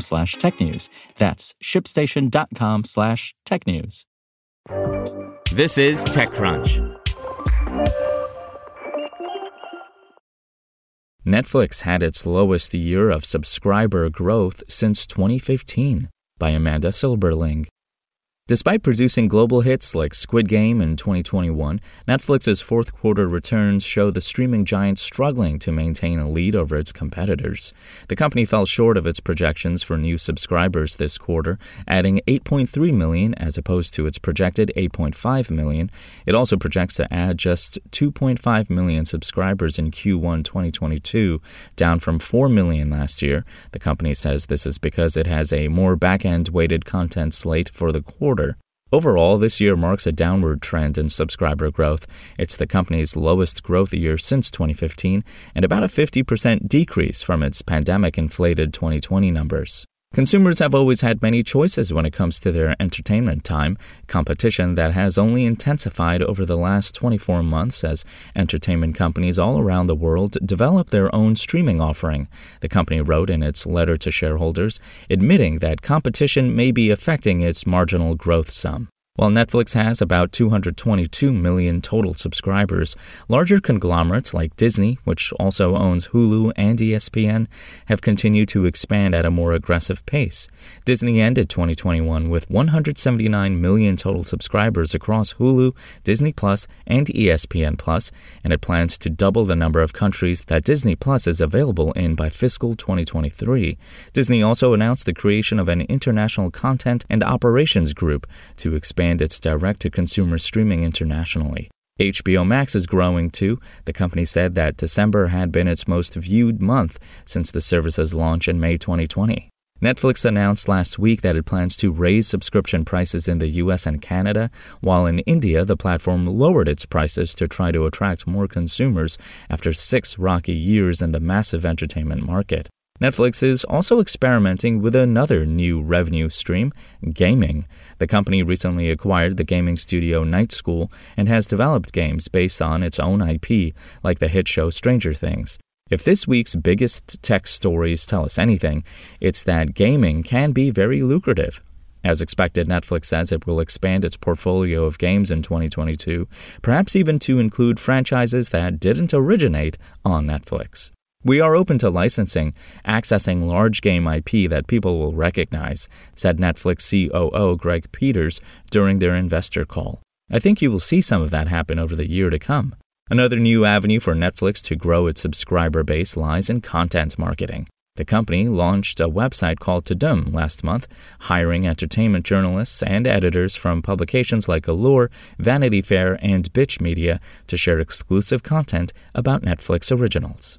slash technews. That's shipstation.com slash technews. This is TechCrunch. Netflix had its lowest year of subscriber growth since 2015 by Amanda Silberling. Despite producing global hits like Squid Game in 2021, Netflix's fourth quarter returns show the streaming giant struggling to maintain a lead over its competitors. The company fell short of its projections for new subscribers this quarter, adding 8.3 million as opposed to its projected 8.5 million. It also projects to add just 2.5 million subscribers in Q1 2022, down from 4 million last year. The company says this is because it has a more back end weighted content slate for the quarter quarter. Overall, this year marks a downward trend in subscriber growth. It's the company's lowest growth year since 2015 and about a 50% decrease from its pandemic inflated 2020 numbers. Consumers have always had many choices when it comes to their entertainment time, competition that has only intensified over the last 24 months as entertainment companies all around the world develop their own streaming offering. The company wrote in its letter to shareholders, admitting that competition may be affecting its marginal growth some. While Netflix has about 222 million total subscribers, larger conglomerates like Disney, which also owns Hulu and ESPN, have continued to expand at a more aggressive pace. Disney ended 2021 with 179 million total subscribers across Hulu, Disney Plus, and ESPN Plus, and it plans to double the number of countries that Disney Plus is available in by fiscal 2023. Disney also announced the creation of an international content and operations group to expand expand its direct to consumer streaming internationally. HBO Max is growing too. The company said that December had been its most viewed month since the service's launch in May 2020. Netflix announced last week that it plans to raise subscription prices in the US and Canada, while in India, the platform lowered its prices to try to attract more consumers after six rocky years in the massive entertainment market. Netflix is also experimenting with another new revenue stream, gaming. The company recently acquired the gaming studio Night School and has developed games based on its own IP, like the hit show Stranger Things. If this week's biggest tech stories tell us anything, it's that gaming can be very lucrative. As expected, Netflix says it will expand its portfolio of games in 2022, perhaps even to include franchises that didn't originate on Netflix. We are open to licensing, accessing large game IP that people will recognize, said Netflix COO Greg Peters during their investor call. I think you will see some of that happen over the year to come. Another new avenue for Netflix to grow its subscriber base lies in content marketing. The company launched a website called Tudum last month, hiring entertainment journalists and editors from publications like Allure, Vanity Fair, and Bitch Media to share exclusive content about Netflix originals.